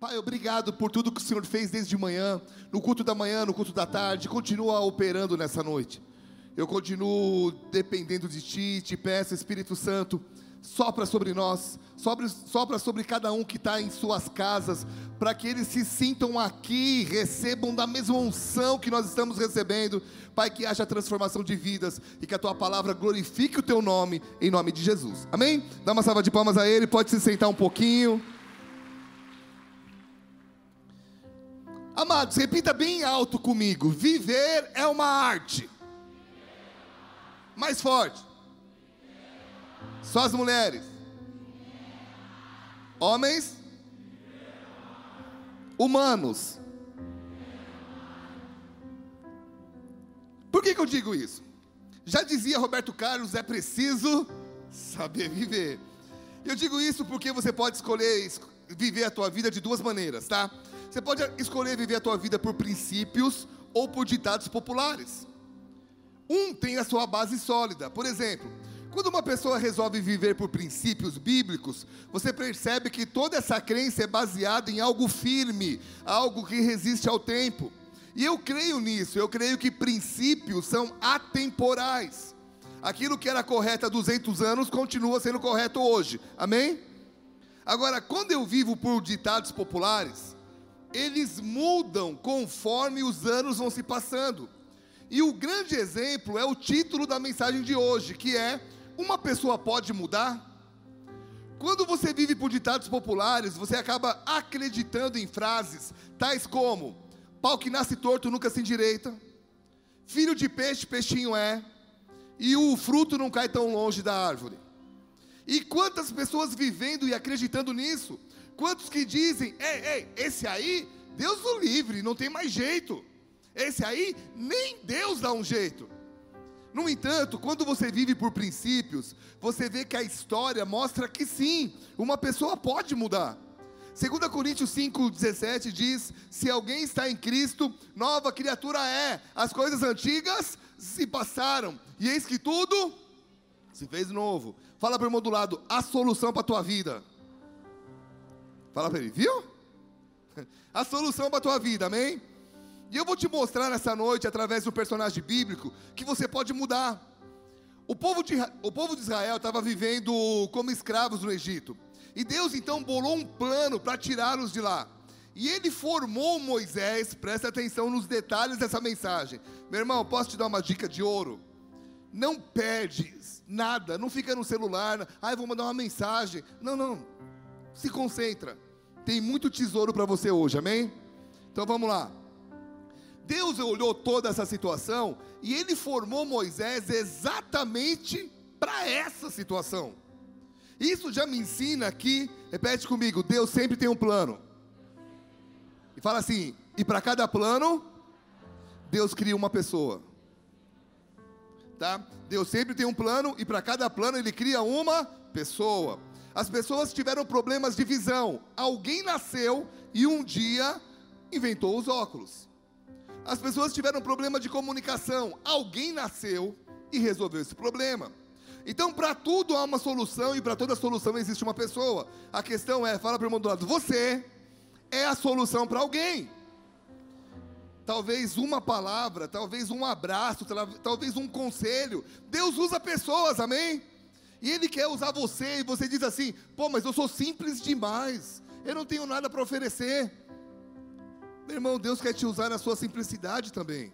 Pai, obrigado por tudo que o Senhor fez desde manhã, no culto da manhã, no culto da tarde, continua operando nessa noite. Eu continuo dependendo de Ti, te peço, Espírito Santo, sopra sobre nós, sopra, sopra sobre cada um que está em suas casas, para que eles se sintam aqui, recebam da mesma unção que nós estamos recebendo, Pai, que haja transformação de vidas e que a Tua palavra glorifique o Teu nome, em nome de Jesus, amém? Dá uma salva de palmas a Ele, pode se sentar um pouquinho. Amados, repita bem alto comigo: viver é uma arte. Mais forte. Só as mulheres. Homens. Humanos. Por que, que eu digo isso? Já dizia Roberto Carlos: é preciso saber viver. Eu digo isso porque você pode escolher viver a tua vida de duas maneiras, tá? Você pode escolher viver a tua vida por princípios ou por ditados populares. Um tem a sua base sólida. Por exemplo, quando uma pessoa resolve viver por princípios bíblicos, você percebe que toda essa crença é baseada em algo firme, algo que resiste ao tempo. E eu creio nisso, eu creio que princípios são atemporais. Aquilo que era correto há 200 anos continua sendo correto hoje. Amém? Agora, quando eu vivo por ditados populares, eles mudam conforme os anos vão se passando. E o grande exemplo é o título da mensagem de hoje, que é Uma pessoa pode mudar? Quando você vive por ditados populares, você acaba acreditando em frases tais como: pau que nasce torto nunca se endireita, filho de peixe, peixinho é, e o fruto não cai tão longe da árvore. E quantas pessoas vivendo e acreditando nisso, Quantos que dizem, ei, ei, esse aí, Deus o livre, não tem mais jeito. Esse aí, nem Deus dá um jeito. No entanto, quando você vive por princípios, você vê que a história mostra que sim, uma pessoa pode mudar. 2 Coríntios 5,17 diz: Se alguém está em Cristo, nova criatura é, as coisas antigas se passaram, e eis que tudo se fez novo. Fala para o irmão do lado, a solução para a tua vida. Fala para ele, viu? A solução para a tua vida, amém? E eu vou te mostrar nessa noite, através do personagem bíblico, que você pode mudar. O povo de, o povo de Israel estava vivendo como escravos no Egito. E Deus então bolou um plano para tirá-los de lá. E ele formou Moisés, presta atenção nos detalhes dessa mensagem. Meu irmão, posso te dar uma dica de ouro? Não perde nada, não fica no celular, ah, vou mandar uma mensagem. Não, não se concentra. Tem muito tesouro para você hoje, amém? Então vamos lá. Deus olhou toda essa situação e ele formou Moisés exatamente para essa situação. Isso já me ensina que, repete comigo, Deus sempre tem um plano. E fala assim: e para cada plano, Deus cria uma pessoa. Tá? Deus sempre tem um plano e para cada plano ele cria uma pessoa. As pessoas tiveram problemas de visão. Alguém nasceu e um dia inventou os óculos. As pessoas tiveram problema de comunicação. Alguém nasceu e resolveu esse problema. Então, para tudo há uma solução e para toda solução existe uma pessoa. A questão é, fala para o irmão do lado, você é a solução para alguém. Talvez uma palavra, talvez um abraço, talvez um conselho. Deus usa pessoas, amém? E Ele quer usar você, e você diz assim: pô, mas eu sou simples demais, eu não tenho nada para oferecer. Meu irmão, Deus quer te usar na sua simplicidade também.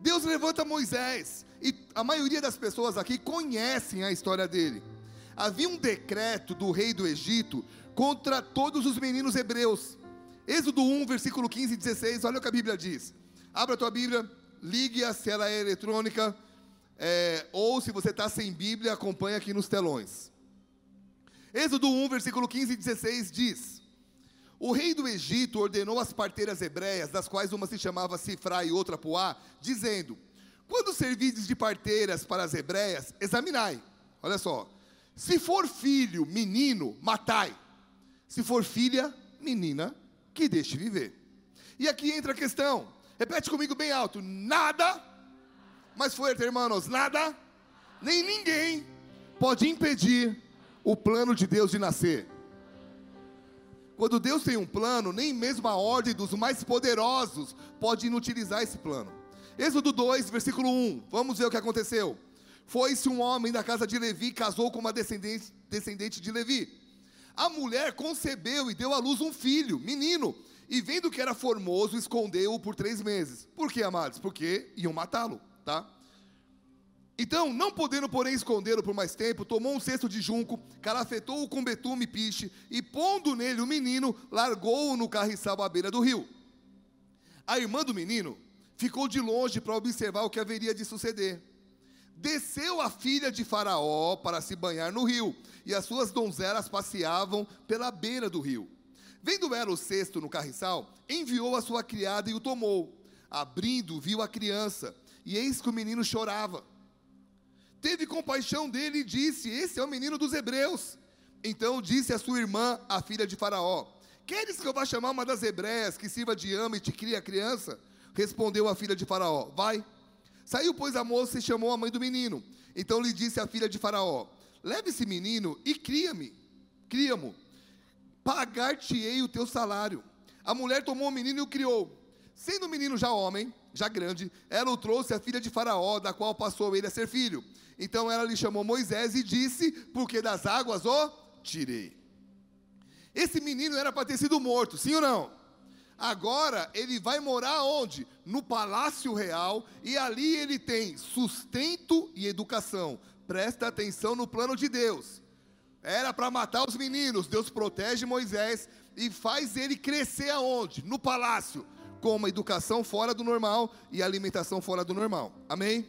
Deus levanta Moisés, e a maioria das pessoas aqui conhecem a história dele. Havia um decreto do rei do Egito contra todos os meninos hebreus. Êxodo 1, versículo 15 e 16, olha o que a Bíblia diz. Abra a tua Bíblia, ligue-a se ela é eletrônica é, ou se você está sem Bíblia, acompanha aqui nos telões. Êxodo 1, versículo 15 e 16 diz: O rei do Egito ordenou as parteiras hebreias, das quais uma se chamava Sifra e outra Puá, dizendo: Quando servides de parteiras para as hebreias, examinai. Olha só. Se for filho, menino, matai. Se for filha, menina, que deixe viver. E aqui entra a questão. Repete comigo bem alto: nada mais fuerte, hermanos, nada, nem ninguém pode impedir o plano de Deus de nascer. Quando Deus tem um plano, nem mesmo a ordem dos mais poderosos pode inutilizar esse plano. Êxodo 2, versículo 1. Vamos ver o que aconteceu. Foi-se um homem da casa de Levi e casou com uma descendente, descendente de Levi. A mulher concebeu e deu à luz um filho, menino, e vendo que era formoso, escondeu-o por três meses. Por que, amados? Porque iam matá-lo, tá? Então, não podendo, porém, escondê-lo por mais tempo, tomou um cesto de junco, calafetou-o com betume e piche, e pondo nele o menino, largou-o no carriçal à beira do rio. A irmã do menino ficou de longe para observar o que haveria de suceder. Desceu a filha de Faraó para se banhar no rio, e as suas donzelas passeavam pela beira do rio. Vendo ela o cesto no carriçal, enviou a sua criada e o tomou. Abrindo, viu a criança, e eis que o menino chorava. Teve compaixão dele e disse: Esse é o menino dos hebreus. Então disse a sua irmã, a filha de Faraó: Queres que eu vá chamar uma das hebreias que sirva de ama e te crie a criança? Respondeu a filha de Faraó: Vai. Saiu, pois, a moça e chamou a mãe do menino. Então lhe disse a filha de Faraó: Leve esse menino e cria-me, cria-mo. Pagar-te-ei o teu salário. A mulher tomou o menino e o criou. Sendo o menino já homem, já grande, ela o trouxe a filha de Faraó, da qual passou ele a ser filho. Então ela lhe chamou Moisés e disse: Porque das águas o tirei. Esse menino era para ter sido morto, sim ou não? Agora ele vai morar onde? No palácio real e ali ele tem sustento e educação. Presta atenção no plano de Deus. Era para matar os meninos, Deus protege Moisés e faz ele crescer aonde? No palácio, com uma educação fora do normal e alimentação fora do normal. Amém?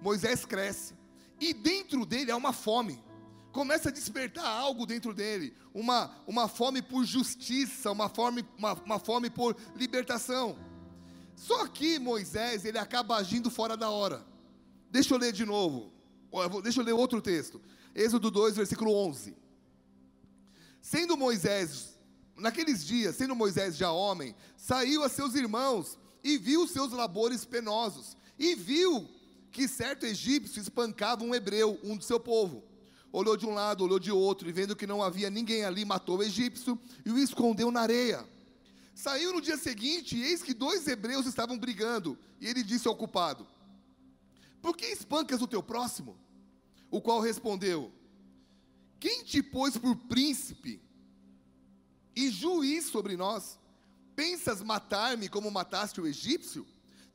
Moisés cresce e dentro dele há uma fome começa a despertar algo dentro dele, uma, uma fome por justiça, uma fome, uma, uma fome por libertação. Só que Moisés, ele acaba agindo fora da hora. Deixa eu ler de novo, deixa eu ler outro texto. Êxodo 2, versículo 11. Sendo Moisés, naqueles dias, sendo Moisés já homem, saiu a seus irmãos e viu seus labores penosos, e viu que certo egípcio espancava um hebreu, um do seu povo olhou de um lado, olhou de outro, e vendo que não havia ninguém ali, matou o egípcio e o escondeu na areia. Saiu no dia seguinte, e eis que dois hebreus estavam brigando, e ele disse ao culpado: Por que espancas o teu próximo? O qual respondeu: Quem te pôs por príncipe e juiz sobre nós? Pensas matar-me como mataste o egípcio?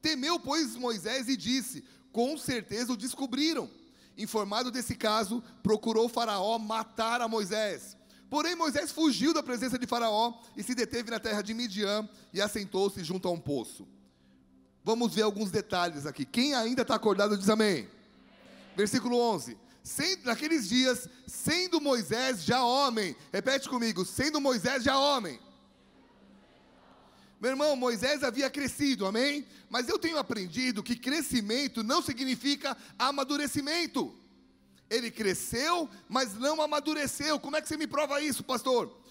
Temeu, pois, Moisés e disse: Com certeza o descobriram Informado desse caso, procurou Faraó matar a Moisés. Porém, Moisés fugiu da presença de Faraó e se deteve na terra de Midian e assentou-se junto a um poço. Vamos ver alguns detalhes aqui. Quem ainda está acordado diz amém. Versículo 11. Sendo, naqueles dias, sendo Moisés já homem, repete comigo, sendo Moisés já homem. Meu irmão, Moisés havia crescido, amém? Mas eu tenho aprendido que crescimento não significa amadurecimento. Ele cresceu, mas não amadureceu. Como é que você me prova isso, pastor?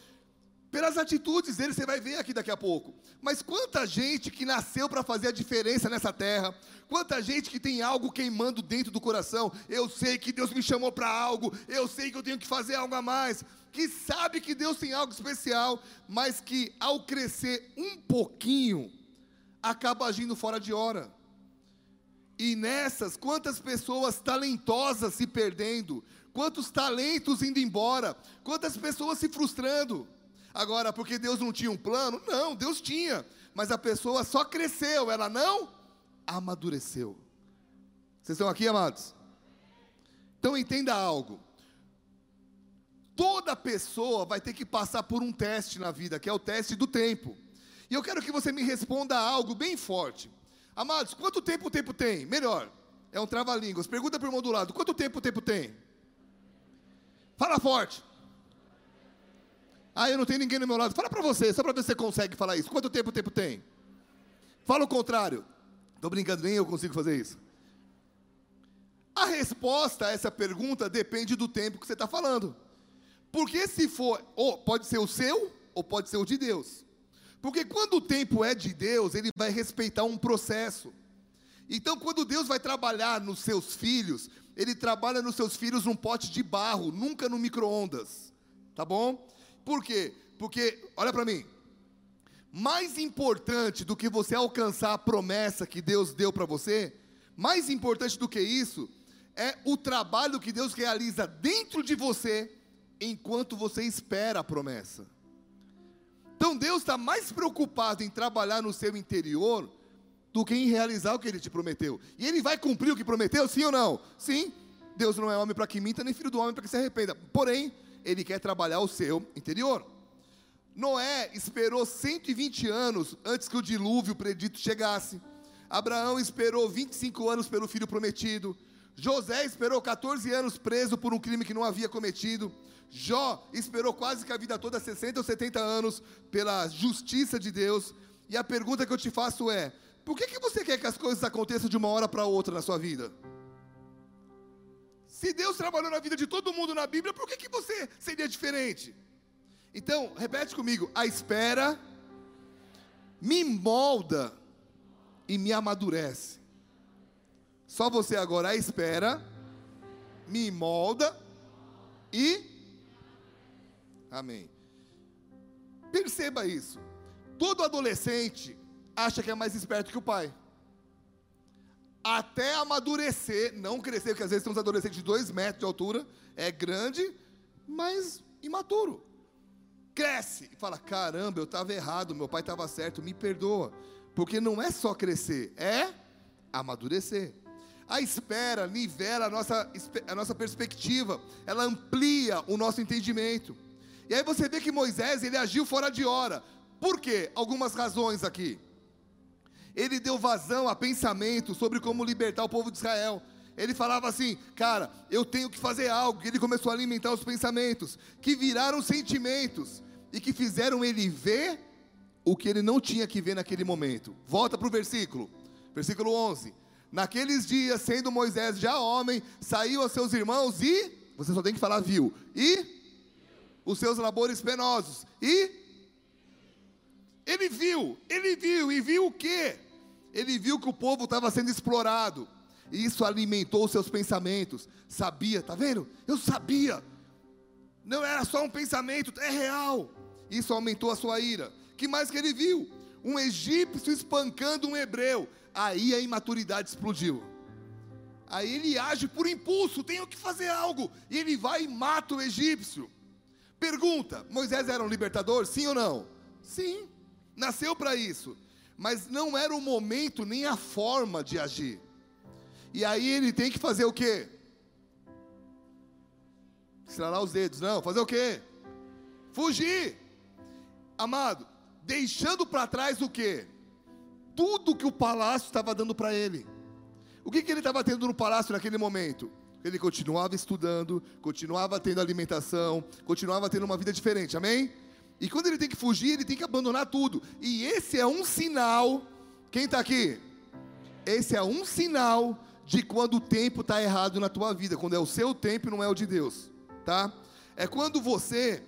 Pelas atitudes dele, você vai ver aqui daqui a pouco. Mas quanta gente que nasceu para fazer a diferença nessa terra, quanta gente que tem algo queimando dentro do coração. Eu sei que Deus me chamou para algo, eu sei que eu tenho que fazer algo a mais que sabe que Deus tem algo especial, mas que ao crescer um pouquinho, acaba agindo fora de hora. E nessas, quantas pessoas talentosas se perdendo, quantos talentos indo embora, quantas pessoas se frustrando. Agora, porque Deus não tinha um plano? Não, Deus tinha, mas a pessoa só cresceu, ela não amadureceu. Vocês estão aqui, amados? Então entenda algo. Toda pessoa vai ter que passar por um teste na vida, que é o teste do tempo. E eu quero que você me responda algo bem forte. Amados, quanto tempo o tempo tem? Melhor, é um trava-línguas. Pergunta para o irmão do lado: quanto tempo o tempo tem? Fala forte. Ah, eu não tenho ninguém no meu lado. Fala para você, só para ver se você consegue falar isso. Quanto tempo o tempo tem? Fala o contrário. Estou brincando, nem eu consigo fazer isso. A resposta a essa pergunta depende do tempo que você está falando. Porque se for, ou pode ser o seu, ou pode ser o de Deus. Porque quando o tempo é de Deus, ele vai respeitar um processo. Então, quando Deus vai trabalhar nos seus filhos, ele trabalha nos seus filhos num pote de barro, nunca no micro-ondas. Tá bom? Por quê? Porque, olha para mim, mais importante do que você alcançar a promessa que Deus deu para você, mais importante do que isso, é o trabalho que Deus realiza dentro de você enquanto você espera a promessa. Então Deus está mais preocupado em trabalhar no seu interior do que em realizar o que Ele te prometeu. E Ele vai cumprir o que prometeu, sim ou não? Sim. Deus não é homem para que minta, nem filho do homem para que se arrependa. Porém, Ele quer trabalhar o seu interior. Noé esperou 120 anos antes que o dilúvio predito chegasse. Abraão esperou 25 anos pelo filho prometido. José esperou 14 anos preso por um crime que não havia cometido. Jó esperou quase que a vida toda, 60 ou 70 anos, pela justiça de Deus. E a pergunta que eu te faço é: por que, que você quer que as coisas aconteçam de uma hora para outra na sua vida? Se Deus trabalhou na vida de todo mundo na Bíblia, por que, que você seria diferente? Então, repete comigo: a espera me molda e me amadurece. Só você agora, a espera me molda e. Amém. Perceba isso. Todo adolescente acha que é mais esperto que o pai. Até amadurecer, não crescer, porque às vezes tem uns adolescentes de dois metros de altura, é grande, mas imaturo. Cresce e fala: caramba, eu estava errado, meu pai estava certo, me perdoa. Porque não é só crescer, é amadurecer. A espera nivela a nossa, a nossa perspectiva, ela amplia o nosso entendimento. E aí você vê que Moisés, ele agiu fora de hora. Por quê? Algumas razões aqui ele deu vazão a pensamentos sobre como libertar o povo de Israel. Ele falava assim, cara, eu tenho que fazer algo. Ele começou a alimentar os pensamentos, que viraram sentimentos e que fizeram ele ver o que ele não tinha que ver naquele momento. Volta para o versículo, versículo 11. Naqueles dias, sendo Moisés já homem, saiu aos seus irmãos e, você só tem que falar viu, e os seus labores penosos, e ele viu, ele viu, e viu o quê? Ele viu que o povo estava sendo explorado. E isso alimentou seus pensamentos. Sabia, tá vendo? Eu sabia. Não era só um pensamento, é real. Isso aumentou a sua ira. Que mais que ele viu? Um egípcio espancando um hebreu. Aí a imaturidade explodiu. Aí ele age por impulso, tenho que fazer algo. E ele vai e mata o egípcio. Pergunta: Moisés era um libertador? Sim ou não? Sim, nasceu para isso mas não era o momento nem a forma de agir. E aí ele tem que fazer o quê? Estralar os dedos, não, fazer o quê? Fugir. Amado, deixando para trás o quê? Tudo que o palácio estava dando para ele. O que, que ele estava tendo no palácio naquele momento? Ele continuava estudando, continuava tendo alimentação, continuava tendo uma vida diferente, amém? E quando ele tem que fugir, ele tem que abandonar tudo. E esse é um sinal. Quem está aqui? Esse é um sinal de quando o tempo está errado na tua vida, quando é o seu tempo e não é o de Deus, tá? É quando você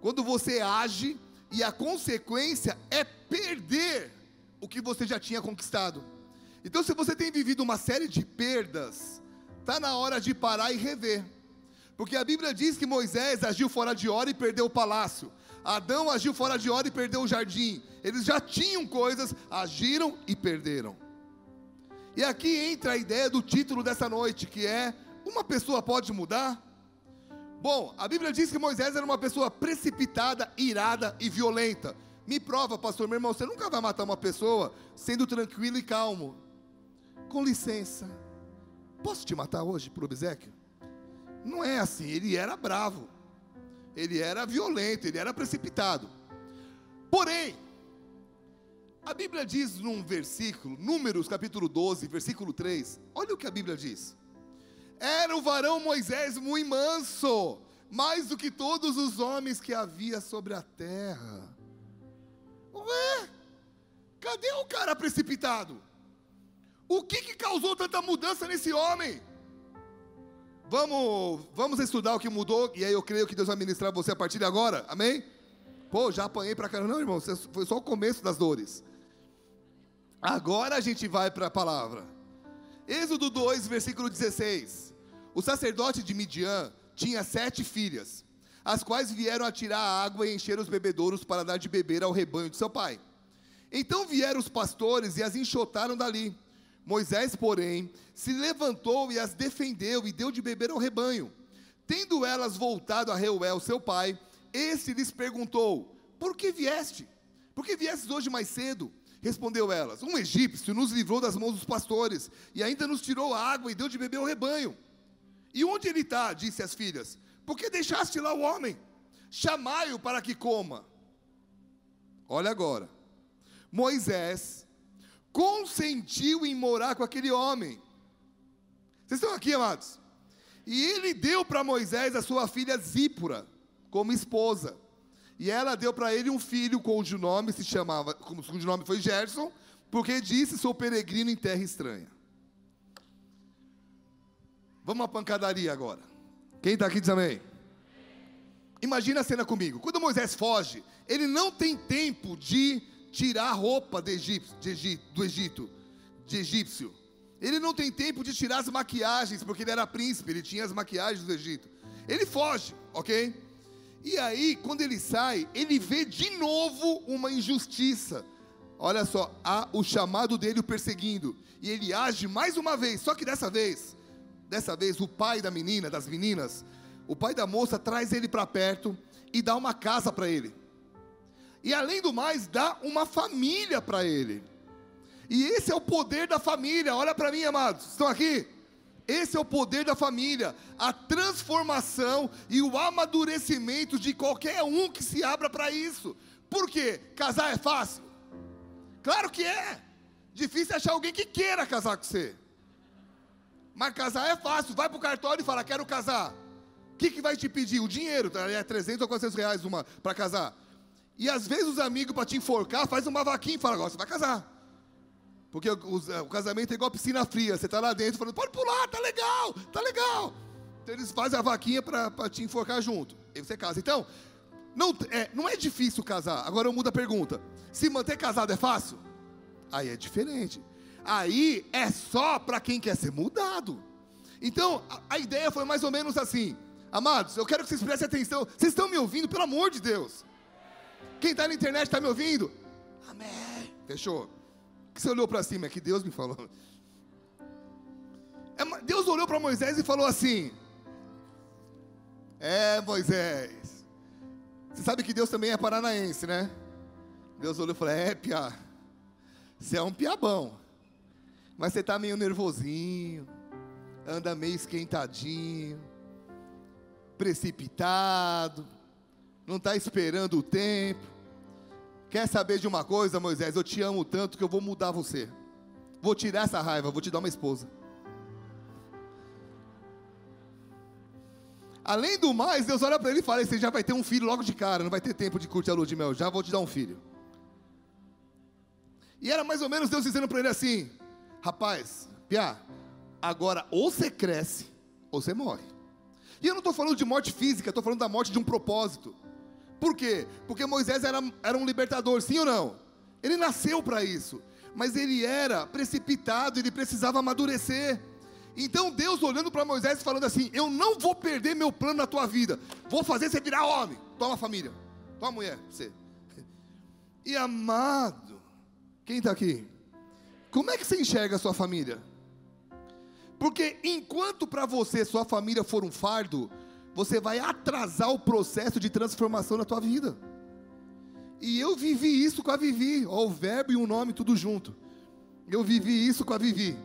quando você age e a consequência é perder o que você já tinha conquistado. Então, se você tem vivido uma série de perdas, tá na hora de parar e rever. Porque a Bíblia diz que Moisés agiu fora de hora e perdeu o palácio. Adão agiu fora de hora e perdeu o jardim. Eles já tinham coisas, agiram e perderam. E aqui entra a ideia do título dessa noite, que é: Uma pessoa pode mudar? Bom, a Bíblia diz que Moisés era uma pessoa precipitada, irada e violenta. Me prova, pastor, meu irmão, você nunca vai matar uma pessoa sendo tranquilo e calmo. Com licença, posso te matar hoje por obsequio? Não é assim, ele era bravo, ele era violento, ele era precipitado. Porém, a Bíblia diz num versículo, Números capítulo 12, versículo 3, olha o que a Bíblia diz: Era o varão Moisés muito manso, mais do que todos os homens que havia sobre a terra. Ué, cadê o cara precipitado? O que, que causou tanta mudança nesse homem? Vamos, vamos estudar o que mudou, e aí eu creio que Deus vai ministrar você a partir de agora, amém? Pô, já apanhei para caramba. Não, irmão, foi só o começo das dores. Agora a gente vai para a palavra. Êxodo 2, versículo 16. O sacerdote de Midian tinha sete filhas, as quais vieram a tirar a água e encher os bebedouros para dar de beber ao rebanho de seu pai. Então vieram os pastores e as enxotaram dali. Moisés, porém, se levantou e as defendeu e deu de beber ao rebanho. Tendo elas voltado a Reuel, seu pai, este lhes perguntou: Por que vieste? Por que viestes hoje mais cedo? Respondeu elas: Um egípcio nos livrou das mãos dos pastores e ainda nos tirou a água e deu de beber ao rebanho. E onde ele está? Disse as filhas. Por que deixaste lá o homem? Chamai-o para que coma. Olha agora. Moisés consentiu em morar com aquele homem. Vocês estão aqui, amados? E ele deu para Moisés a sua filha Zípora como esposa. E ela deu para ele um filho cujo nome se chamava, cujo nome foi Gerson, porque disse: Sou peregrino em terra estranha. Vamos à pancadaria agora. Quem está aqui diz amém. Imagina a cena comigo. Quando Moisés foge, ele não tem tempo de tirar a roupa do Egito, do Egito, de egípcio. Ele não tem tempo de tirar as maquiagens, porque ele era príncipe, ele tinha as maquiagens do Egito. Ele foge, ok? E aí, quando ele sai, ele vê de novo uma injustiça. Olha só, há o chamado dele o perseguindo. E ele age mais uma vez, só que dessa vez, dessa vez, o pai da menina, das meninas, o pai da moça traz ele para perto e dá uma casa para ele. E além do mais, dá uma família para ele. E esse é o poder da família. Olha para mim, amados. Estão aqui? Esse é o poder da família, a transformação e o amadurecimento de qualquer um que se abra para isso. Por quê? Casar é fácil? Claro que é. Difícil achar alguém que queira casar com você. Mas casar é fácil. Vai para o cartório e fala: Quero casar. O que, que vai te pedir? O dinheiro, tá? é 300 ou 400 reais para casar. E às vezes os amigos, para te enforcar, faz uma vaquinha e fala: Agora você vai casar. Porque o, o, casamento é igual piscina fria. Você está lá dentro falando, pode pular, tá legal, tá legal. Então eles fazem a vaquinha para te enforcar junto. E você casa. Então, não é, não é difícil casar. Agora eu mudo a pergunta. Se manter casado é fácil? Aí é diferente. Aí é só para quem quer ser mudado. Então, a, a ideia foi mais ou menos assim. Amados, eu quero que vocês prestem atenção. Vocês estão me ouvindo, pelo amor de Deus. Quem está na internet está me ouvindo? Amém. Fechou que você olhou para cima? É que Deus me falou. É, Deus olhou para Moisés e falou assim: É, Moisés. Você sabe que Deus também é paranaense, né? Deus olhou e falou: É, Pia. Você é um piabão. Mas você está meio nervosinho. Anda meio esquentadinho. Precipitado. Não está esperando o tempo. Quer saber de uma coisa, Moisés? Eu te amo tanto que eu vou mudar você. Vou tirar essa raiva, vou te dar uma esposa. Além do mais, Deus olha para ele e fala: Você já vai ter um filho logo de cara, não vai ter tempo de curtir a lua de mel, já vou te dar um filho. E era mais ou menos Deus dizendo para ele assim: Rapaz, Pia, agora ou você cresce ou você morre. E eu não estou falando de morte física, estou falando da morte de um propósito. Por quê? Porque Moisés era, era um libertador, sim ou não? Ele nasceu para isso, mas ele era precipitado, ele precisava amadurecer. Então Deus olhando para Moisés falando assim: Eu não vou perder meu plano na tua vida, vou fazer você virar homem. Toma família, toma mulher, você. E amado, quem está aqui? Como é que você enxerga a sua família? Porque enquanto para você sua família for um fardo, você vai atrasar o processo de transformação na tua vida. E eu vivi isso com a Vivi, ó, o verbo e o nome tudo junto. Eu vivi isso com a Vivi.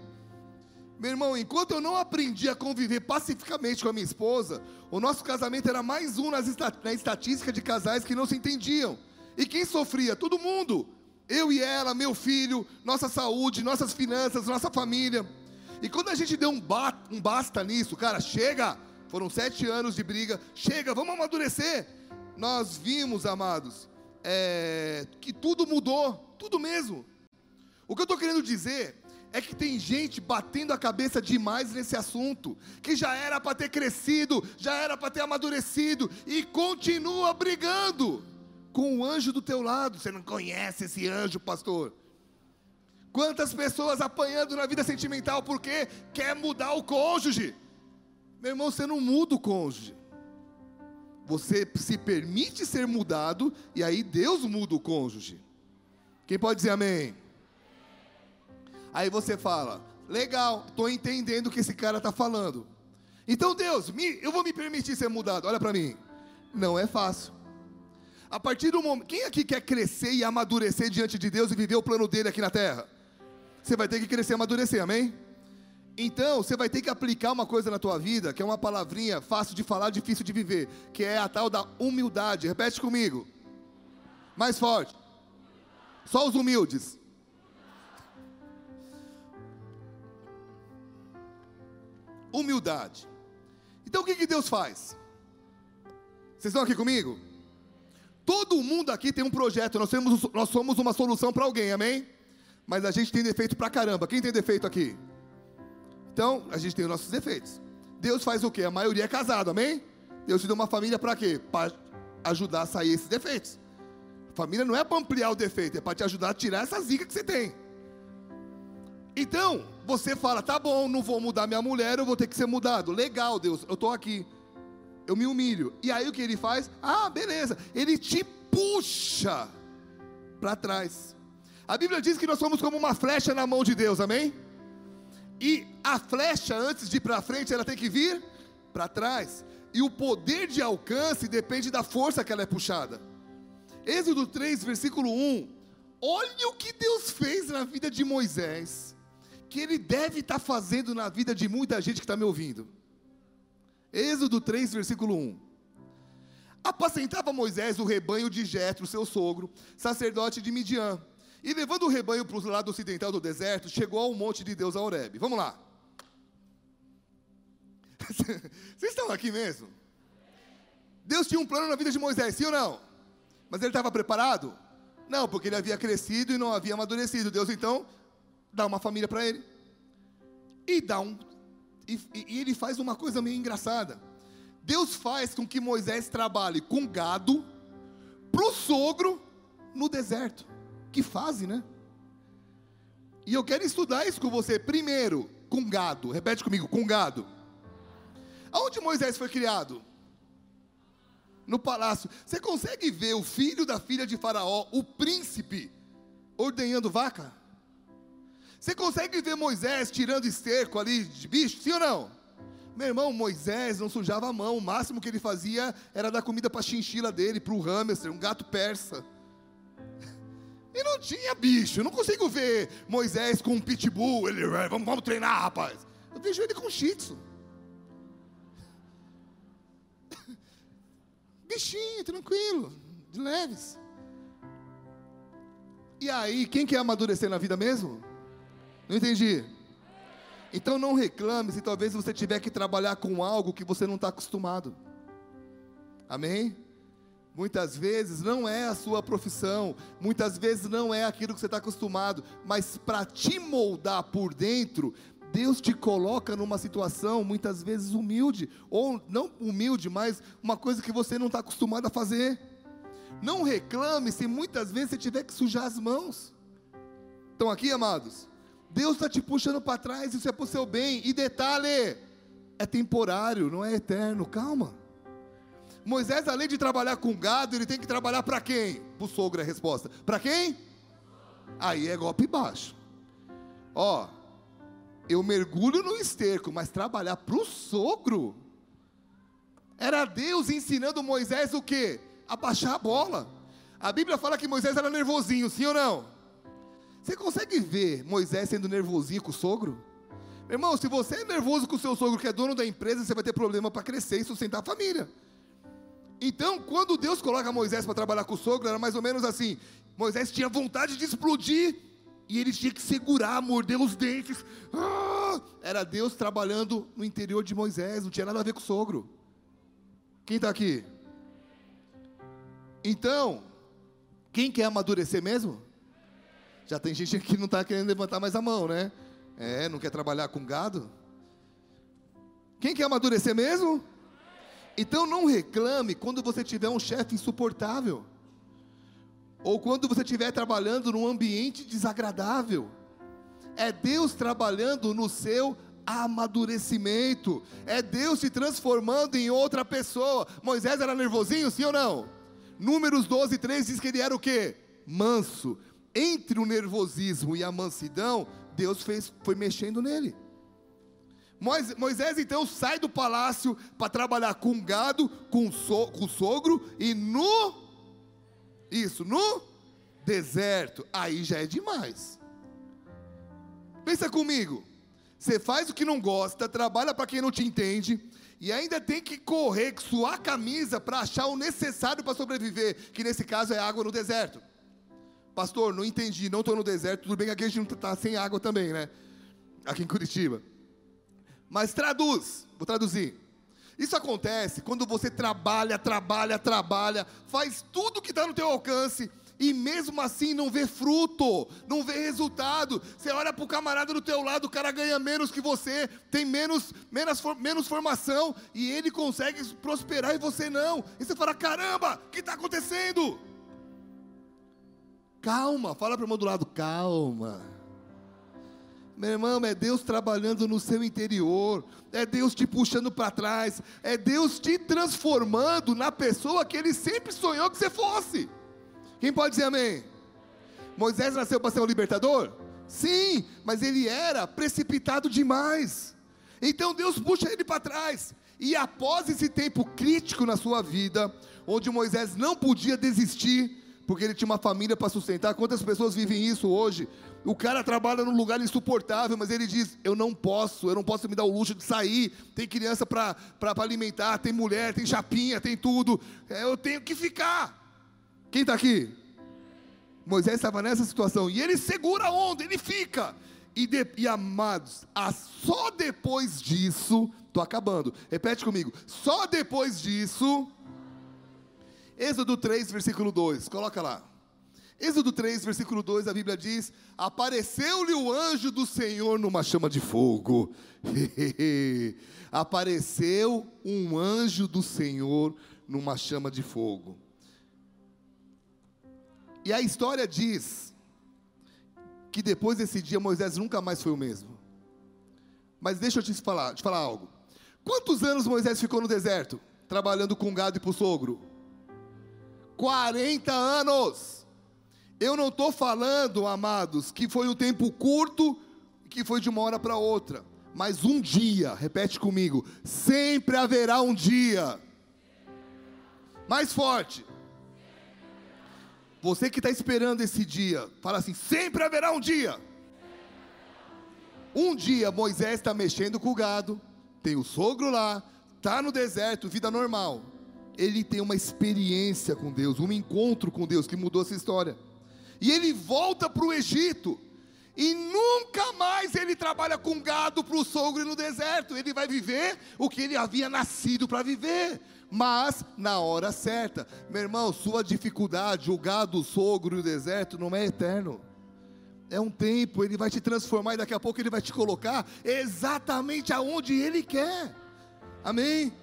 Meu irmão, enquanto eu não aprendi a conviver pacificamente com a minha esposa, o nosso casamento era mais um nas na estatística de casais que não se entendiam. E quem sofria? Todo mundo. Eu e ela, meu filho, nossa saúde, nossas finanças, nossa família. E quando a gente deu um, ba um basta nisso, cara, chega, foram sete anos de briga. Chega, vamos amadurecer. Nós vimos, amados, é, que tudo mudou, tudo mesmo. O que eu estou querendo dizer é que tem gente batendo a cabeça demais nesse assunto, que já era para ter crescido, já era para ter amadurecido e continua brigando com o anjo do teu lado. Você não conhece esse anjo, pastor? Quantas pessoas apanhando na vida sentimental porque quer mudar o cônjuge? Meu irmão, você não muda o cônjuge. Você se permite ser mudado e aí Deus muda o cônjuge. Quem pode dizer amém? Aí você fala: legal, estou entendendo o que esse cara está falando. Então, Deus, me, eu vou me permitir ser mudado. Olha para mim. Não é fácil. A partir do momento. Quem aqui quer crescer e amadurecer diante de Deus e viver o plano dele aqui na terra? Você vai ter que crescer e amadurecer, amém? Então, você vai ter que aplicar uma coisa na tua vida, que é uma palavrinha fácil de falar, difícil de viver, que é a tal da humildade. Repete comigo. Mais forte. Só os humildes. Humildade. Então o que, que Deus faz? Vocês estão aqui comigo? Todo mundo aqui tem um projeto, nós, temos, nós somos uma solução para alguém, amém? Mas a gente tem defeito pra caramba. Quem tem defeito aqui? Então, a gente tem os nossos defeitos. Deus faz o quê? A maioria é casado, amém? Deus te deu uma família para quê? Para ajudar a sair esses defeitos. Família não é para ampliar o defeito, é para te ajudar a tirar essa zica que você tem. Então, você fala, tá bom, não vou mudar minha mulher, eu vou ter que ser mudado. Legal, Deus, eu estou aqui. Eu me humilho. E aí o que ele faz? Ah, beleza. Ele te puxa para trás. A Bíblia diz que nós somos como uma flecha na mão de Deus, amém? E a flecha, antes de ir para frente, ela tem que vir para trás. E o poder de alcance depende da força que ela é puxada. Êxodo 3, versículo 1. Olha o que Deus fez na vida de Moisés, que ele deve estar tá fazendo na vida de muita gente que está me ouvindo. Êxodo 3, versículo 1. Apacentava Moisés o rebanho de Jetro, seu sogro, sacerdote de Midian. E levando o rebanho para o lado ocidental do deserto, chegou ao monte de Deus a Horebe. Vamos lá. Vocês estão aqui mesmo? Deus tinha um plano na vida de Moisés, sim ou não? Mas ele estava preparado? Não, porque ele havia crescido e não havia amadurecido. Deus então dá uma família para ele. E dá um. E, e, ele faz uma coisa meio engraçada. Deus faz com que Moisés trabalhe com gado para o sogro no deserto. Que fase, né? E eu quero estudar isso com você. Primeiro, com gado. Repete comigo, com gado. Aonde Moisés foi criado? no palácio. Você consegue ver o filho da filha de Faraó, o príncipe, ordenhando vaca? Você consegue ver Moisés tirando esterco ali de bicho? Sim ou não? Meu irmão, Moisés não sujava a mão, o máximo que ele fazia era dar comida para a chinchila dele, para o hamster, um gato persa. E não tinha bicho, eu não consigo ver Moisés com um pitbull, ele, vamos, vamos treinar, rapaz. Eu vejo ele com shih tzu. Bichinho, tranquilo, de leves. E aí, quem quer amadurecer na vida mesmo? Não entendi. Então não reclame se talvez você tiver que trabalhar com algo que você não está acostumado. Amém? Muitas vezes não é a sua profissão, muitas vezes não é aquilo que você está acostumado, mas para te moldar por dentro, Deus te coloca numa situação muitas vezes humilde, ou não humilde, mas uma coisa que você não está acostumado a fazer. Não reclame se muitas vezes você tiver que sujar as mãos. Estão aqui, amados? Deus está te puxando para trás, isso é para o seu bem. E detalhe, é temporário, não é eterno, calma. Moisés, além de trabalhar com gado, ele tem que trabalhar para quem? Para o sogro é a resposta. Para quem? Aí é golpe baixo. Ó, eu mergulho no esterco, mas trabalhar para o sogro. Era Deus ensinando Moisés o que? A baixar a bola. A Bíblia fala que Moisés era nervosinho, sim ou não? Você consegue ver Moisés sendo nervosinho com o sogro? Irmão, se você é nervoso com o seu sogro, que é dono da empresa, você vai ter problema para crescer e sustentar a família. Então, quando Deus coloca Moisés para trabalhar com o sogro, era mais ou menos assim: Moisés tinha vontade de explodir e ele tinha que segurar, morder os dentes. Ah! Era Deus trabalhando no interior de Moisés, não tinha nada a ver com o sogro. Quem está aqui? Então, quem quer amadurecer mesmo? Já tem gente que não está querendo levantar mais a mão, né? É, não quer trabalhar com gado? Quem quer amadurecer mesmo? Então não reclame quando você tiver um chefe insuportável ou quando você estiver trabalhando num ambiente desagradável. É Deus trabalhando no seu amadurecimento. É Deus se transformando em outra pessoa. Moisés era nervosinho, sim ou não? Números 12, 3 diz que ele era o quê? Manso. Entre o nervosismo e a mansidão, Deus fez, foi mexendo nele. Moisés então sai do palácio para trabalhar com gado, com, so, com sogro e no isso, no deserto. Aí já é demais. Pensa comigo. Você faz o que não gosta, trabalha para quem não te entende, e ainda tem que correr, suar a camisa para achar o necessário para sobreviver, que nesse caso é água no deserto. Pastor, não entendi, não estou no deserto, tudo bem que aqui a gente não está sem água também, né? Aqui em Curitiba. Mas traduz, vou traduzir. Isso acontece quando você trabalha, trabalha, trabalha, faz tudo que está no teu alcance, e mesmo assim não vê fruto, não vê resultado. Você olha para o camarada do teu lado, o cara ganha menos que você, tem menos, menos, menos formação e ele consegue prosperar e você não. E você fala: caramba, o que está acontecendo? Calma, fala para o irmão do lado, calma. Meu irmão, é Deus trabalhando no seu interior, é Deus te puxando para trás, é Deus te transformando na pessoa que Ele sempre sonhou que você fosse. Quem pode dizer amém? Moisés nasceu para ser um libertador? Sim, mas ele era precipitado demais. Então Deus puxa ele para trás. E após esse tempo crítico na sua vida, onde Moisés não podia desistir, porque ele tinha uma família para sustentar. Quantas pessoas vivem isso hoje? O cara trabalha num lugar insuportável, mas ele diz: Eu não posso, eu não posso me dar o luxo de sair. Tem criança para alimentar, tem mulher, tem chapinha, tem tudo. É, eu tenho que ficar. Quem está aqui? Moisés estava nessa situação e ele segura a onda, ele fica. E, de, e amados, a, só depois disso, estou acabando, repete comigo, só depois disso, Êxodo 3, versículo 2, coloca lá. Êxodo 3, versículo 2, a Bíblia diz: Apareceu-lhe o anjo do Senhor numa chama de fogo. Apareceu um anjo do Senhor numa chama de fogo. E a história diz que depois desse dia Moisés nunca mais foi o mesmo. Mas deixa eu te falar, te falar algo. Quantos anos Moisés ficou no deserto, trabalhando com gado e para o sogro? 40 anos. Eu não estou falando, amados, que foi um tempo curto, que foi de uma hora para outra. Mas um dia, repete comigo, sempre haverá um dia. Mais forte. Você que está esperando esse dia, fala assim: sempre haverá um dia. Um dia Moisés está mexendo com o gado, tem o sogro lá, está no deserto, vida normal. Ele tem uma experiência com Deus, um encontro com Deus que mudou essa história. E ele volta para o Egito. E nunca mais ele trabalha com gado para o sogro no deserto. Ele vai viver o que ele havia nascido para viver mas na hora certa. Meu irmão, sua dificuldade, o gado, o sogro e o deserto não é eterno. É um tempo, ele vai te transformar e daqui a pouco ele vai te colocar exatamente aonde ele quer. Amém?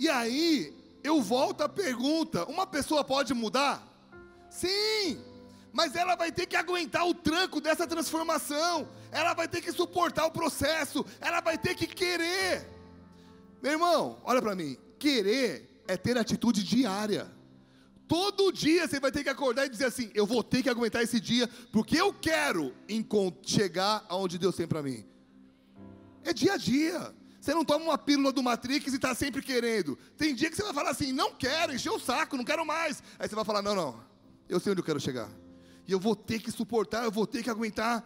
E aí, eu volto à pergunta: uma pessoa pode mudar? Sim, mas ela vai ter que aguentar o tranco dessa transformação, ela vai ter que suportar o processo, ela vai ter que querer. Meu irmão, olha para mim. Querer é ter atitude diária. Todo dia você vai ter que acordar e dizer assim: eu vou ter que aguentar esse dia, porque eu quero chegar aonde Deus tem para mim. É dia a dia. Você não toma uma pílula do Matrix e está sempre querendo. Tem dia que você vai falar assim: não quero, encher o saco, não quero mais. Aí você vai falar: não, não, eu sei onde eu quero chegar. E eu vou ter que suportar, eu vou ter que aguentar.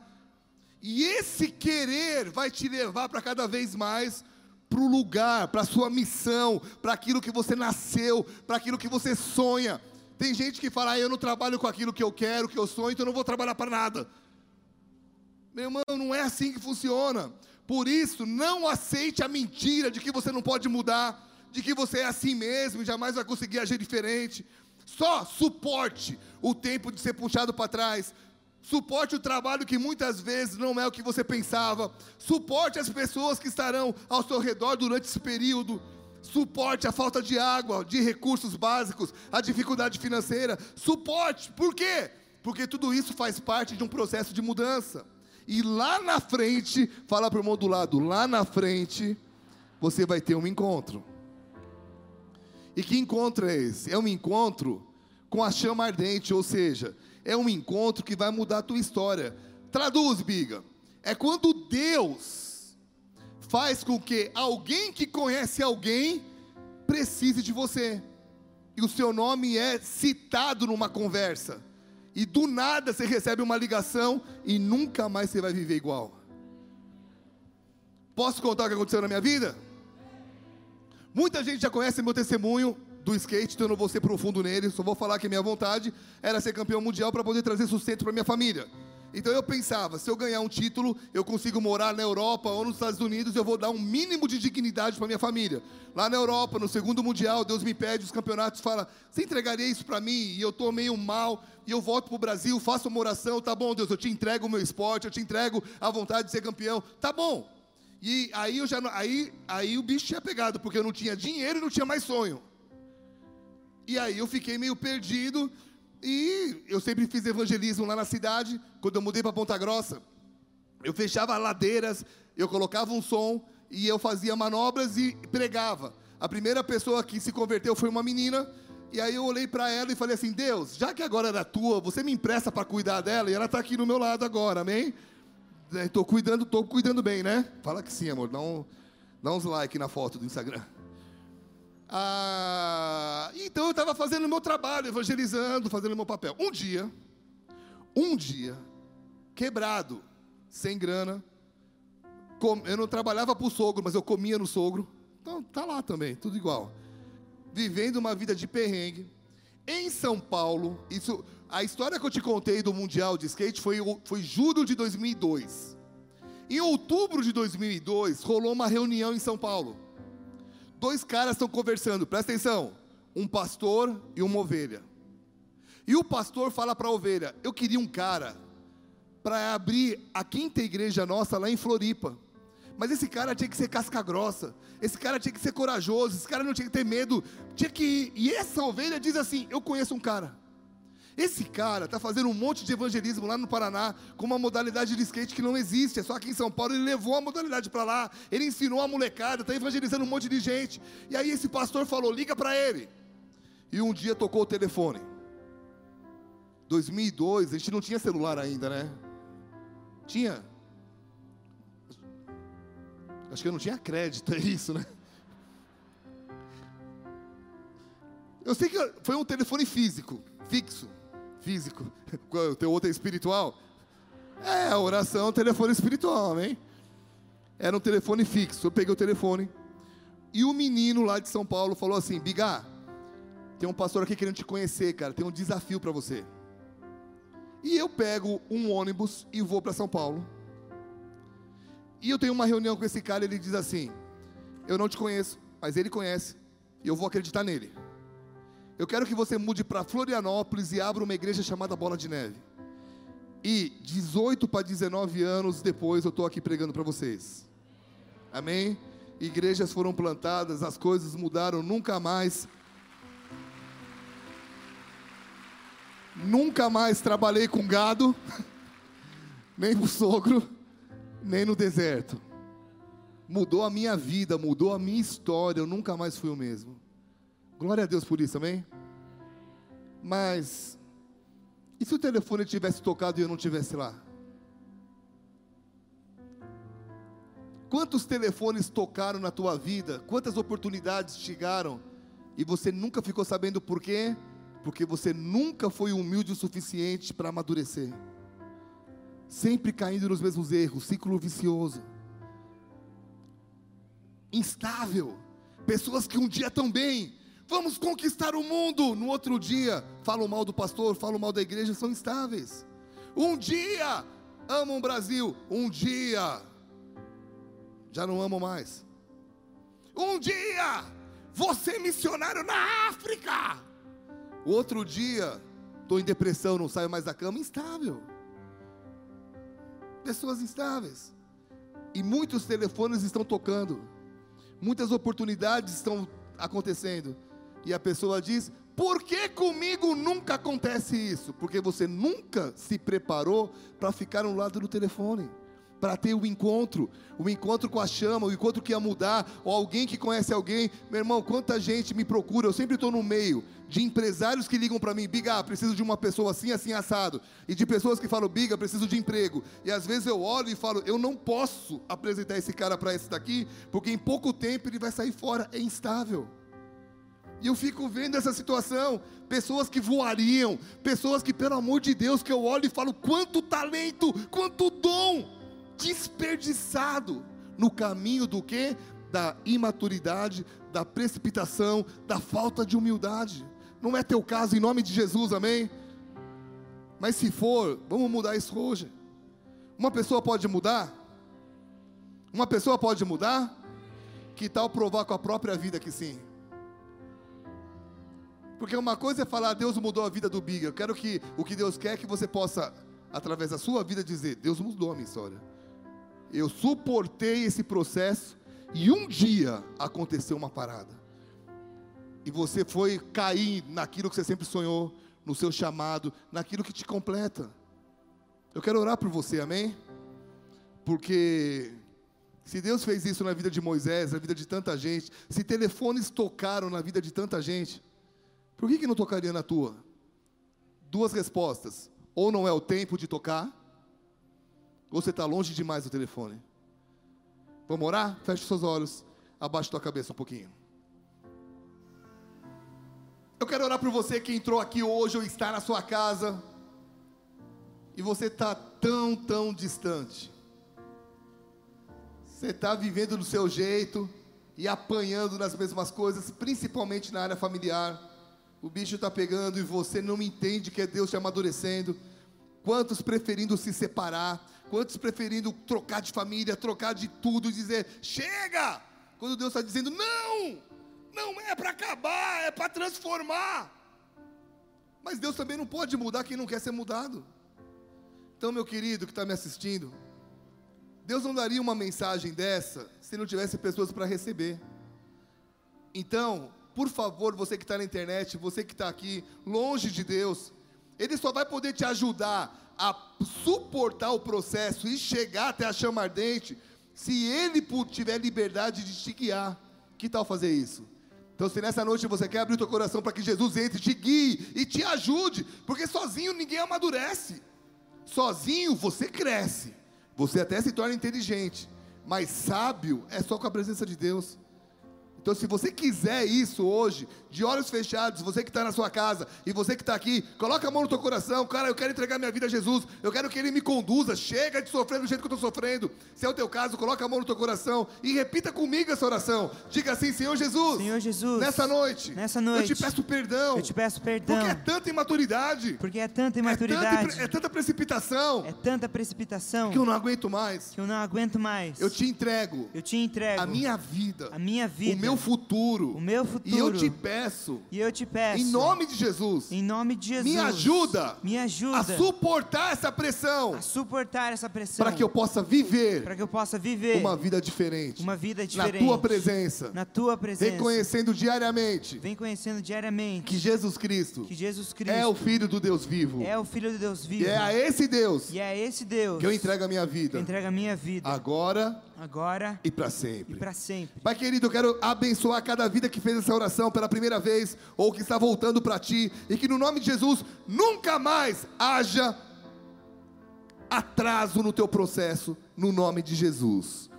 E esse querer vai te levar para cada vez mais para o lugar, para a sua missão, para aquilo que você nasceu, para aquilo que você sonha. Tem gente que fala, ah, eu não trabalho com aquilo que eu quero, que eu sonho, então eu não vou trabalhar para nada. Meu irmão, não é assim que funciona. Por isso, não aceite a mentira de que você não pode mudar, de que você é assim mesmo e jamais vai conseguir agir diferente. Só suporte o tempo de ser puxado para trás. Suporte o trabalho que muitas vezes não é o que você pensava. Suporte as pessoas que estarão ao seu redor durante esse período. Suporte a falta de água, de recursos básicos, a dificuldade financeira. Suporte, por quê? Porque tudo isso faz parte de um processo de mudança. E lá na frente, fala para o irmão do lado, lá na frente, você vai ter um encontro. E que encontro é esse? É um encontro com a chama ardente, ou seja, é um encontro que vai mudar a tua história. Traduz, biga. É quando Deus faz com que alguém que conhece alguém precise de você. E o seu nome é citado numa conversa. E do nada você recebe uma ligação e nunca mais você vai viver igual. Posso contar o que aconteceu na minha vida? Muita gente já conhece meu testemunho do skate, então eu não vou ser profundo nele, só vou falar que minha vontade era ser campeão mundial para poder trazer sustento para minha família. Então eu pensava, se eu ganhar um título, eu consigo morar na Europa ou nos Estados Unidos, eu vou dar um mínimo de dignidade para minha família. Lá na Europa, no segundo mundial, Deus me pede os campeonatos, fala: "Você entregaria isso para mim?" E eu tô meio mal, e eu volto pro Brasil, faço uma oração, tá bom, Deus, eu te entrego o meu esporte, eu te entrego a vontade de ser campeão. Tá bom. E aí eu já aí aí o bicho tinha pegado, porque eu não tinha dinheiro e não tinha mais sonho. E aí eu fiquei meio perdido, e eu sempre fiz evangelismo lá na cidade, quando eu mudei para Ponta Grossa. Eu fechava ladeiras, eu colocava um som e eu fazia manobras e pregava. A primeira pessoa que se converteu foi uma menina, e aí eu olhei para ela e falei assim: Deus, já que agora era tua, você me empresta para cuidar dela, e ela está aqui no meu lado agora, amém? Estou é, cuidando, estou cuidando bem, né? Fala que sim, amor. Dá, um, dá uns like na foto do Instagram. Ah, então eu estava fazendo o meu trabalho, evangelizando, fazendo o meu papel. Um dia, um dia, quebrado, sem grana, eu não trabalhava para o sogro, mas eu comia no sogro. Então tá lá também, tudo igual. Vivendo uma vida de perrengue. Em São Paulo, isso, a história que eu te contei do Mundial de Skate foi, foi julho de 2002. Em outubro de 2002, rolou uma reunião em São Paulo dois caras estão conversando, presta atenção: um pastor e uma ovelha. E o pastor fala para a ovelha: Eu queria um cara para abrir a quinta igreja nossa lá em Floripa. Mas esse cara tinha que ser casca grossa, esse cara tinha que ser corajoso, esse cara não tinha que ter medo, tinha que ir. E essa ovelha diz assim: Eu conheço um cara. Esse cara está fazendo um monte de evangelismo lá no Paraná com uma modalidade de skate que não existe, é só aqui em São Paulo. Ele levou a modalidade para lá, ele ensinou a molecada, está evangelizando um monte de gente. E aí esse pastor falou: liga para ele. E um dia tocou o telefone. 2002, a gente não tinha celular ainda, né? Tinha. Acho que eu não tinha crédito, é isso, né? Eu sei que foi um telefone físico, fixo físico, o teu outro é espiritual. É, a oração é telefone espiritual, amém? Era um telefone fixo. Eu peguei o telefone e o menino lá de São Paulo falou assim: Bigá, tem um pastor aqui querendo te conhecer, cara. Tem um desafio para você. E eu pego um ônibus e vou para São Paulo. E eu tenho uma reunião com esse cara. Ele diz assim: Eu não te conheço, mas ele conhece. E eu vou acreditar nele. Eu quero que você mude para Florianópolis e abra uma igreja chamada Bola de Neve. E 18 para 19 anos depois eu estou aqui pregando para vocês. Amém? Igrejas foram plantadas, as coisas mudaram, nunca mais. Nunca mais trabalhei com gado, nem no sogro, nem no deserto. Mudou a minha vida, mudou a minha história, eu nunca mais fui o mesmo. Glória a Deus por isso, amém? Mas, e se o telefone tivesse tocado e eu não tivesse lá? Quantos telefones tocaram na tua vida? Quantas oportunidades chegaram e você nunca ficou sabendo por quê? Porque você nunca foi humilde o suficiente para amadurecer. Sempre caindo nos mesmos erros, ciclo vicioso. Instável. Pessoas que um dia estão bem, Vamos conquistar o mundo. No outro dia, falam mal do pastor, falam mal da igreja, são instáveis. Um dia amam o Brasil, um dia já não amam mais. Um dia você é missionário na África. O outro dia estou em depressão, não saio mais da cama, instável. Pessoas instáveis. E muitos telefones estão tocando. Muitas oportunidades estão acontecendo. E a pessoa diz: Por que comigo nunca acontece isso? Porque você nunca se preparou para ficar no lado do telefone. para ter o encontro, o encontro com a chama, o encontro que ia mudar, ou alguém que conhece alguém. Meu irmão, quanta gente me procura, eu sempre estou no meio de empresários que ligam para mim, Biga, preciso de uma pessoa assim, assim, assado, e de pessoas que falam, Biga, preciso de emprego. E às vezes eu olho e falo, eu não posso apresentar esse cara para esse daqui, porque em pouco tempo ele vai sair fora, é instável. E eu fico vendo essa situação, pessoas que voariam, pessoas que, pelo amor de Deus, que eu olho e falo, quanto talento, quanto dom desperdiçado no caminho do que? Da imaturidade, da precipitação, da falta de humildade. Não é teu caso em nome de Jesus, amém? Mas se for, vamos mudar isso hoje. Uma pessoa pode mudar? Uma pessoa pode mudar? Que tal provar com a própria vida que sim? Porque uma coisa é falar, Deus mudou a vida do Big. Eu quero que o que Deus quer é que você possa, através da sua vida, dizer: Deus mudou a minha história eu suportei esse processo e um dia aconteceu uma parada. E você foi cair naquilo que você sempre sonhou, no seu chamado, naquilo que te completa. Eu quero orar por você, amém? Porque se Deus fez isso na vida de Moisés, na vida de tanta gente, se telefones tocaram na vida de tanta gente, por que, que não tocaria na tua? Duas respostas: ou não é o tempo de tocar, ou você está longe demais do telefone? Vamos orar? Feche seus olhos. Abaixe tua cabeça um pouquinho. Eu quero orar por você que entrou aqui hoje ou está na sua casa. E você está tão, tão distante. Você está vivendo do seu jeito e apanhando nas mesmas coisas, principalmente na área familiar. O bicho está pegando e você não entende que é Deus te amadurecendo. Quantos preferindo se separar, Quantos preferindo trocar de família, trocar de tudo e dizer: chega! Quando Deus está dizendo: não, não é para acabar, é para transformar. Mas Deus também não pode mudar quem não quer ser mudado. Então, meu querido que está me assistindo, Deus não daria uma mensagem dessa se não tivesse pessoas para receber. Então, por favor, você que está na internet, você que está aqui, longe de Deus, Ele só vai poder te ajudar a suportar o processo e chegar até a chama ardente, se Ele tiver liberdade de te guiar. Que tal fazer isso? Então, se nessa noite você quer abrir o teu coração para que Jesus entre, te guie e te ajude, porque sozinho ninguém amadurece, sozinho você cresce, você até se torna inteligente, mas sábio é só com a presença de Deus. Então, se você quiser isso hoje, de olhos fechados, você que está na sua casa e você que está aqui, coloca a mão no teu coração, cara, eu quero entregar minha vida a Jesus, eu quero que Ele me conduza, chega de sofrer do jeito que eu estou sofrendo. Se é o teu caso, coloca a mão no teu coração e repita comigo essa oração. Diga assim, Senhor Jesus. Senhor Jesus. Nessa noite. Nessa noite. Eu te peço perdão. Eu te peço perdão. Porque é tanta imaturidade. Porque é tanta imaturidade. É tanta, é tanta precipitação. É tanta precipitação. Que eu não aguento mais. Que eu não aguento mais. Eu te entrego. Eu te entrego. A minha vida. A minha vida. O meu futuro. O meu futuro. E eu te peço. E eu te peço. Em nome de Jesus. Em nome de Jesus. Me ajuda. Me ajuda. A suportar essa pressão. A suportar essa pressão. Para que eu possa viver. Para que eu possa viver. Uma vida diferente. Uma vida diferente. Na tua presença. Na tua presença. Vem conhecendo diariamente. Vem conhecendo diariamente. Que Jesus Cristo. Que Jesus Cristo. É o filho do Deus vivo. É o filho do Deus vivo. E é a esse Deus. E é a esse Deus. Que eu entrego a minha vida. Que eu entrego a minha vida. Agora. Agora. E para sempre. E para sempre. Pai querido, eu quero abençoar cada vida que fez essa oração pela primeira vez ou que está voltando para ti e que no nome de Jesus nunca mais haja atraso no teu processo, no nome de Jesus.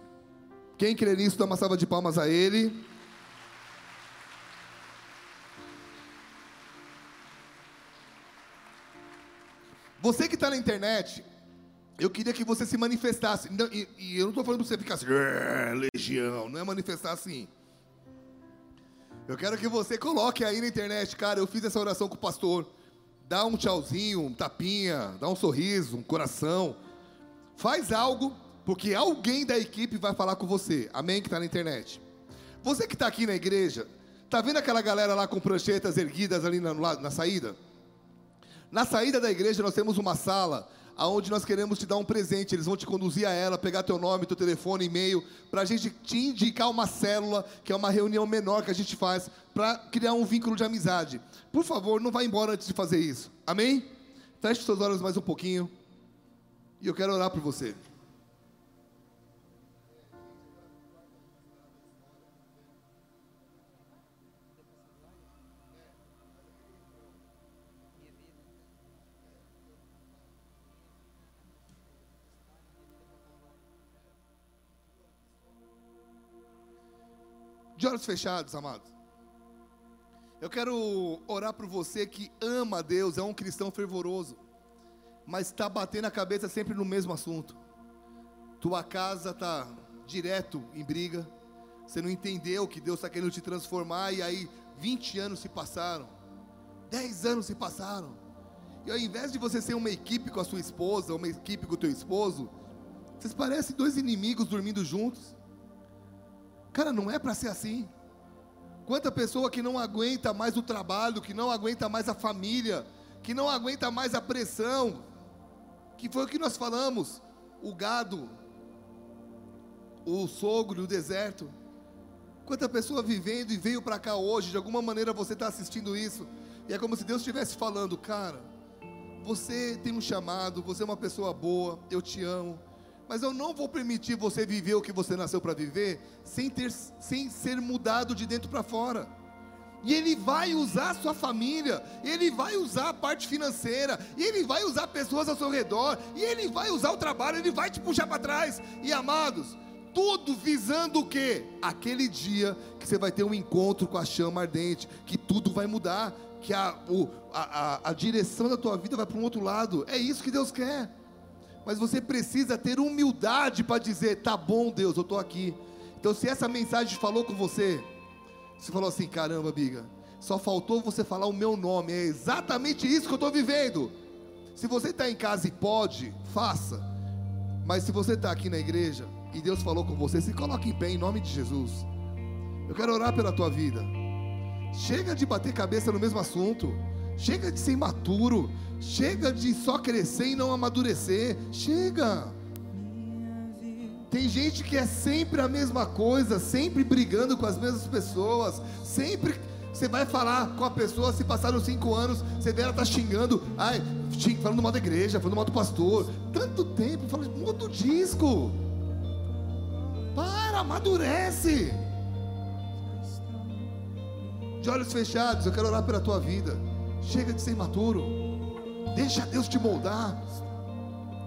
Quem crê nisso, dá uma salva de palmas a Ele. Você que está na internet, eu queria que você se manifestasse. E, e eu não estou falando para você ficar assim, legião, não é manifestar assim. Eu quero que você coloque aí na internet, cara, eu fiz essa oração com o pastor. Dá um tchauzinho, um tapinha, dá um sorriso, um coração. Faz algo, porque alguém da equipe vai falar com você. Amém? Que está na internet. Você que está aqui na igreja, tá vendo aquela galera lá com pranchetas erguidas ali na, na saída? Na saída da igreja nós temos uma sala aonde nós queremos te dar um presente. Eles vão te conduzir a ela, pegar teu nome, teu telefone, e-mail, para a gente te indicar uma célula, que é uma reunião menor que a gente faz, para criar um vínculo de amizade. Por favor, não vá embora antes de fazer isso. Amém? Feche seus olhos mais um pouquinho. E eu quero orar por você. Olhos fechados, amados. Eu quero orar por você que ama a Deus, é um cristão fervoroso, mas está batendo a cabeça sempre no mesmo assunto. Tua casa está direto em briga, você não entendeu que Deus está querendo te transformar, e aí 20 anos se passaram, 10 anos se passaram, e ao invés de você ser uma equipe com a sua esposa, uma equipe com o teu esposo, vocês parecem dois inimigos dormindo juntos. Cara, não é para ser assim. Quanta pessoa que não aguenta mais o trabalho, que não aguenta mais a família, que não aguenta mais a pressão, que foi o que nós falamos, o gado, o sogro, o deserto. Quanta pessoa vivendo e veio para cá hoje, de alguma maneira você está assistindo isso, e é como se Deus estivesse falando, cara, você tem um chamado, você é uma pessoa boa, eu te amo, mas eu não vou permitir você viver o que você nasceu para viver sem, ter, sem ser mudado de dentro para fora. E Ele vai usar a sua família, Ele vai usar a parte financeira, Ele vai usar pessoas ao seu redor, e Ele vai usar o trabalho, Ele vai te puxar para trás. E amados, tudo visando o quê? Aquele dia que você vai ter um encontro com a chama ardente, que tudo vai mudar, que a, o, a, a, a direção da tua vida vai para um outro lado. É isso que Deus quer mas você precisa ter humildade para dizer: tá bom, Deus, eu estou aqui. Então, se essa mensagem falou com você, você falou assim: caramba, Biga, só faltou você falar o meu nome, é exatamente isso que eu estou vivendo. Se você está em casa e pode, faça. Mas se você está aqui na igreja e Deus falou com você, se coloque em pé em nome de Jesus. Eu quero orar pela tua vida. Chega de bater cabeça no mesmo assunto. Chega de ser imaturo. Chega de só crescer e não amadurecer. Chega. Tem gente que é sempre a mesma coisa, sempre brigando com as mesmas pessoas, sempre você vai falar com a pessoa, se passaram cinco anos, você vê ela tá xingando, ai, falando mal da igreja, falando mal do pastor, tanto tempo, falando, muda o disco, para, amadurece, de olhos fechados, eu quero orar pela tua vida, chega de ser imaturo, Deixa Deus te moldar.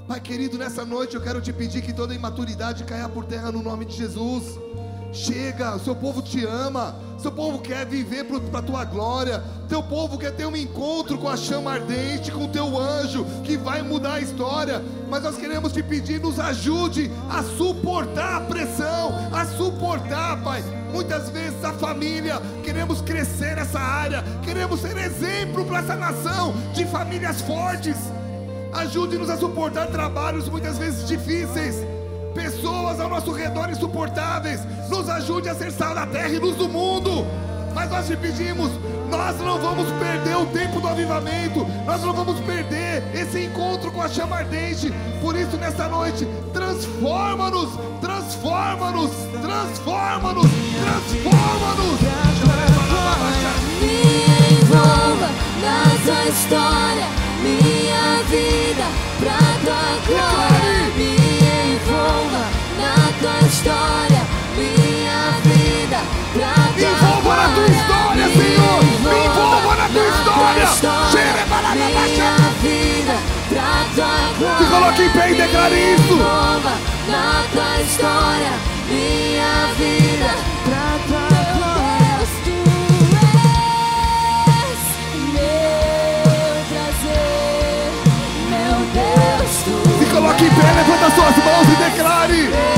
Pai querido, nessa noite eu quero te pedir que toda imaturidade caia por terra no nome de Jesus. Chega, o seu povo te ama, seu povo quer viver para a tua glória, teu povo quer ter um encontro com a chama ardente, com o teu anjo, que vai mudar a história. Mas nós queremos te pedir, nos ajude a suportar a pressão, a suportar, Pai, Muitas vezes a família, queremos crescer nessa área, queremos ser exemplo para essa nação de famílias fortes. Ajude-nos a suportar trabalhos muitas vezes difíceis, pessoas ao nosso redor insuportáveis. Nos ajude a ser sal da terra e luz do mundo. Mas nós te pedimos, nós não vamos perder o tempo do avivamento, nós não vamos perder esse encontro com a chama ardente. Por isso, nesta noite, transforma-nos, transforma-nos, transforma-nos, transforma-nos. Me envolva na tua história, minha vida pra tua glória. Me envolva na tua história, minha vida pra tua Envolva na tua história, Senhor. Me envolva na tua história. Cheira para minha vida pra tua glória. Se coloque em pé e declare Me isso. envolva na tua história, minha vida pra tua glória. Tu és meu prazer, meu Deus, tu Se coloque em pé, levanta suas mãos e declare.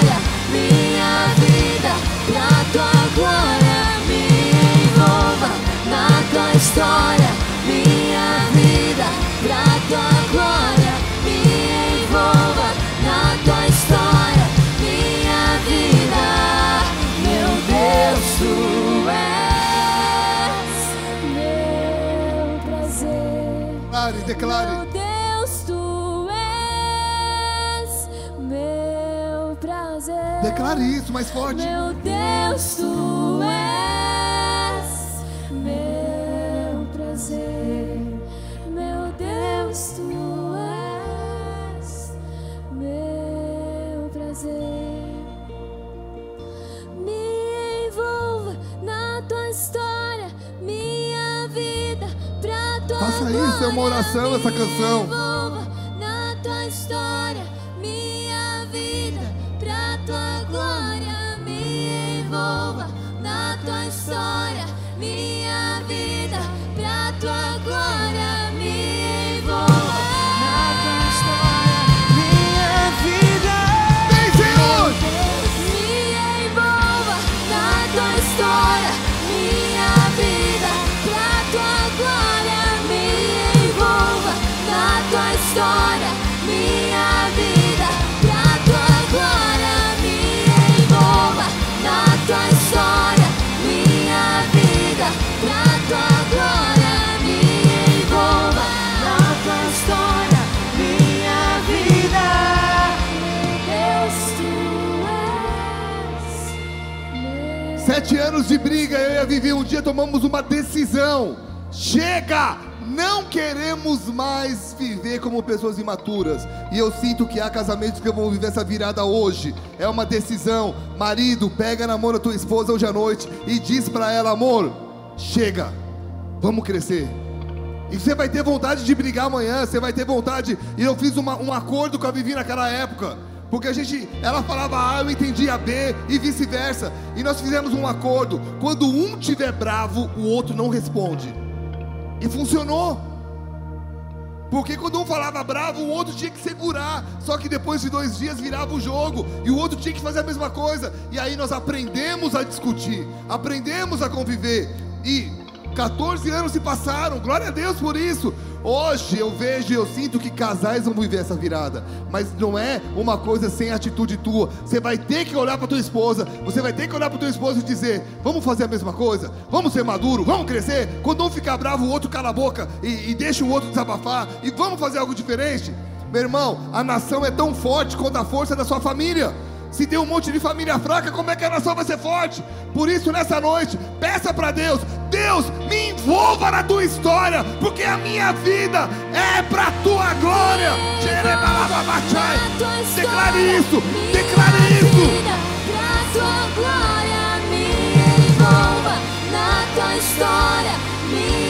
história, minha vida pra tua glória. Me envolva na tua história, minha vida, meu Deus, tu és meu prazer. Declare, declare. Meu Deus, tu és meu prazer. Declare isso mais forte. Meu Deus, tu és é uma oração essa canção. na tua história, minha vida, pra tua glória. Me envolva na tua história, anos de briga, eu e a Vivi, um dia tomamos uma decisão. Chega! Não queremos mais viver como pessoas imaturas. E eu sinto que há casamentos que vão viver essa virada hoje. É uma decisão. Marido, pega na mão da tua esposa hoje à noite e diz pra ela, amor, chega. Vamos crescer. E você vai ter vontade de brigar amanhã, você vai ter vontade. E eu fiz uma- um acordo com a Vivi naquela época. Porque a gente, ela falava A, eu entendia B e vice-versa. E nós fizemos um acordo. Quando um tiver bravo, o outro não responde. E funcionou. Porque quando um falava bravo, o outro tinha que segurar. Só que depois de dois dias virava o jogo. E o outro tinha que fazer a mesma coisa. E aí nós aprendemos a discutir. Aprendemos a conviver. E 14 anos se passaram. Glória a Deus por isso. Hoje eu vejo e eu sinto que casais vão viver essa virada. Mas não é uma coisa sem atitude tua. Você vai ter que olhar para tua esposa. Você vai ter que olhar para tua esposa e dizer: Vamos fazer a mesma coisa? Vamos ser maduro? Vamos crescer? Quando um ficar bravo, o outro cala a boca e, e deixa o outro desabafar. E vamos fazer algo diferente? Meu irmão, a nação é tão forte quanto a força da sua família. Se tem um monte de família fraca, como é que a nação vai ser forte? Por isso, nessa noite, peça para Deus: Deus, me envolva na tua história, porque a minha vida é para tua glória. Declare isso, declare isso. Tua glória me envolva na tua história, minha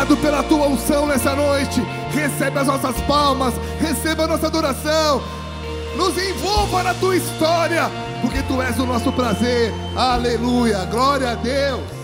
obrigado pela tua unção nessa noite. Recebe as nossas palmas, receba a nossa adoração. Nos envolva na tua história, porque tu és o nosso prazer. Aleluia, glória a Deus.